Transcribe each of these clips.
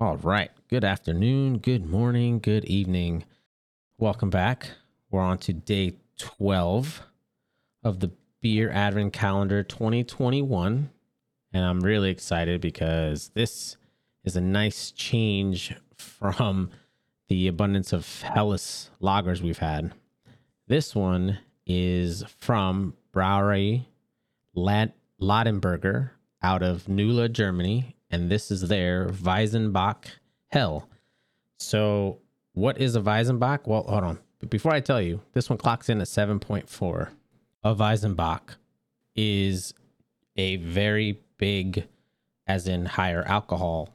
All right. Good afternoon, good morning, good evening. Welcome back. We're on to day 12 of the Beer Advent Calendar 2021. And I'm really excited because this is a nice change from the abundance of Helles lagers we've had. This one is from Brauerei Lad- Ladenburger out of Nula, Germany, and this is their Weizenbock Hell. So, what is a Weizenbock? Well, hold on. Before I tell you, this one clocks in at 7.4. A Weizenbock is a very big, as in higher alcohol,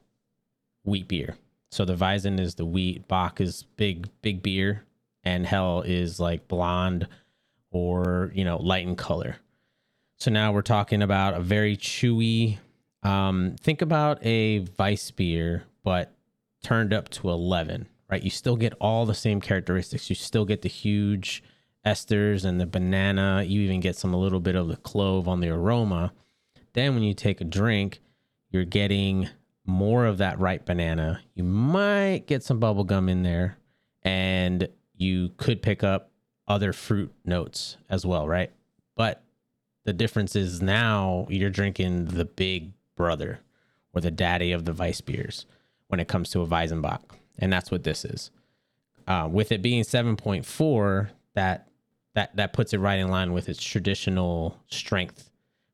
wheat beer. So the Weizen is the wheat, Bock is big, big beer, and Hell is like blonde or, you know, light in color. So now we're talking about a very chewy, um, think about a Weiss beer, but turned up to 11, right? You still get all the same characteristics. You still get the huge esters and the banana. You even get some a little bit of the clove on the aroma. Then when you take a drink, you're getting more of that ripe banana. You might get some bubble gum in there and you could pick up other fruit notes as well, right? But the difference is now you're drinking the big brother or the daddy of the Weiss beers when it comes to a Weizenbock. And that's what this is. Uh, with it being 7.4, that that that puts it right in line with its traditional strength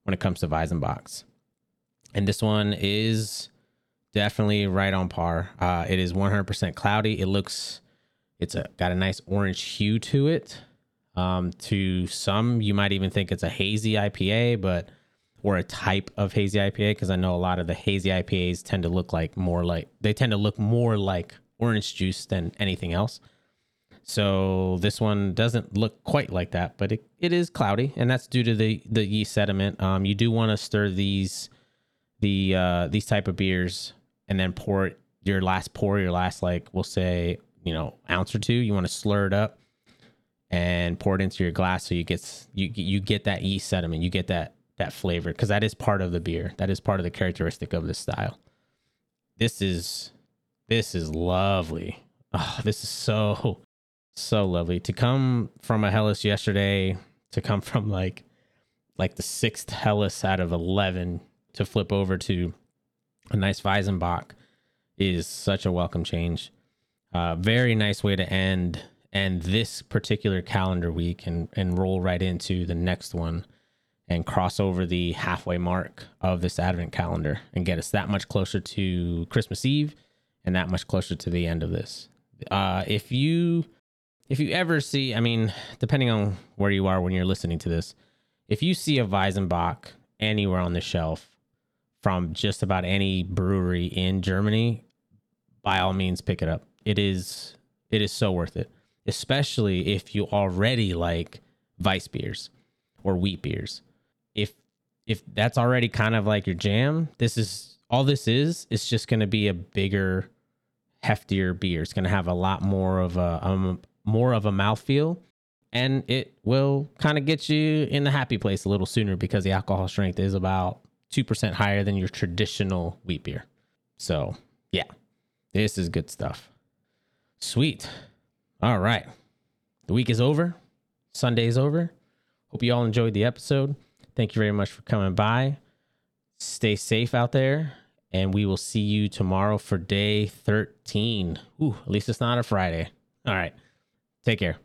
when it comes to Weizenbocks. And this one is definitely right on par. Uh, it is 100% cloudy. It looks, it's a, got a nice orange hue to it. Um, to some, you might even think it's a hazy IPA, but or a type of hazy IPA because I know a lot of the hazy IPAs tend to look like more like they tend to look more like orange juice than anything else. So this one doesn't look quite like that, but it, it is cloudy, and that's due to the the yeast sediment. Um, you do want to stir these the uh, these type of beers and then pour it your last pour, your last like we'll say you know ounce or two. You want to slur it up and pour it into your glass so you get you you get that yeast sediment, you get that that flavor because that is part of the beer. That is part of the characteristic of this style. This is this is lovely. Oh, this is so so lovely to come from a Helles yesterday to come from like like the sixth Helles out of eleven to flip over to a nice Weizenbock is such a welcome change. Uh, very nice way to end and this particular calendar week and and roll right into the next one and cross over the halfway mark of this advent calendar and get us that much closer to Christmas Eve and that much closer to the end of this. Uh, if you if you ever see, I mean, depending on where you are when you're listening to this, if you see a Weizenbock anywhere on the shelf from just about any brewery in Germany, by all means pick it up. It is it is so worth it, especially if you already like Weiss beers or wheat beers if if that's already kind of like your jam, this is all this is. It's just going to be a bigger, heftier beer. It's going to have a lot more of a um, more of a mouthfeel, and it will kind of get you in the happy place a little sooner because the alcohol strength is about two percent higher than your traditional wheat beer. So yeah, this is good stuff. Sweet. All right, the week is over. Sunday's over. Hope you all enjoyed the episode. Thank you very much for coming by. Stay safe out there, and we will see you tomorrow for day 13. Ooh, at least it's not a Friday. All right. Take care.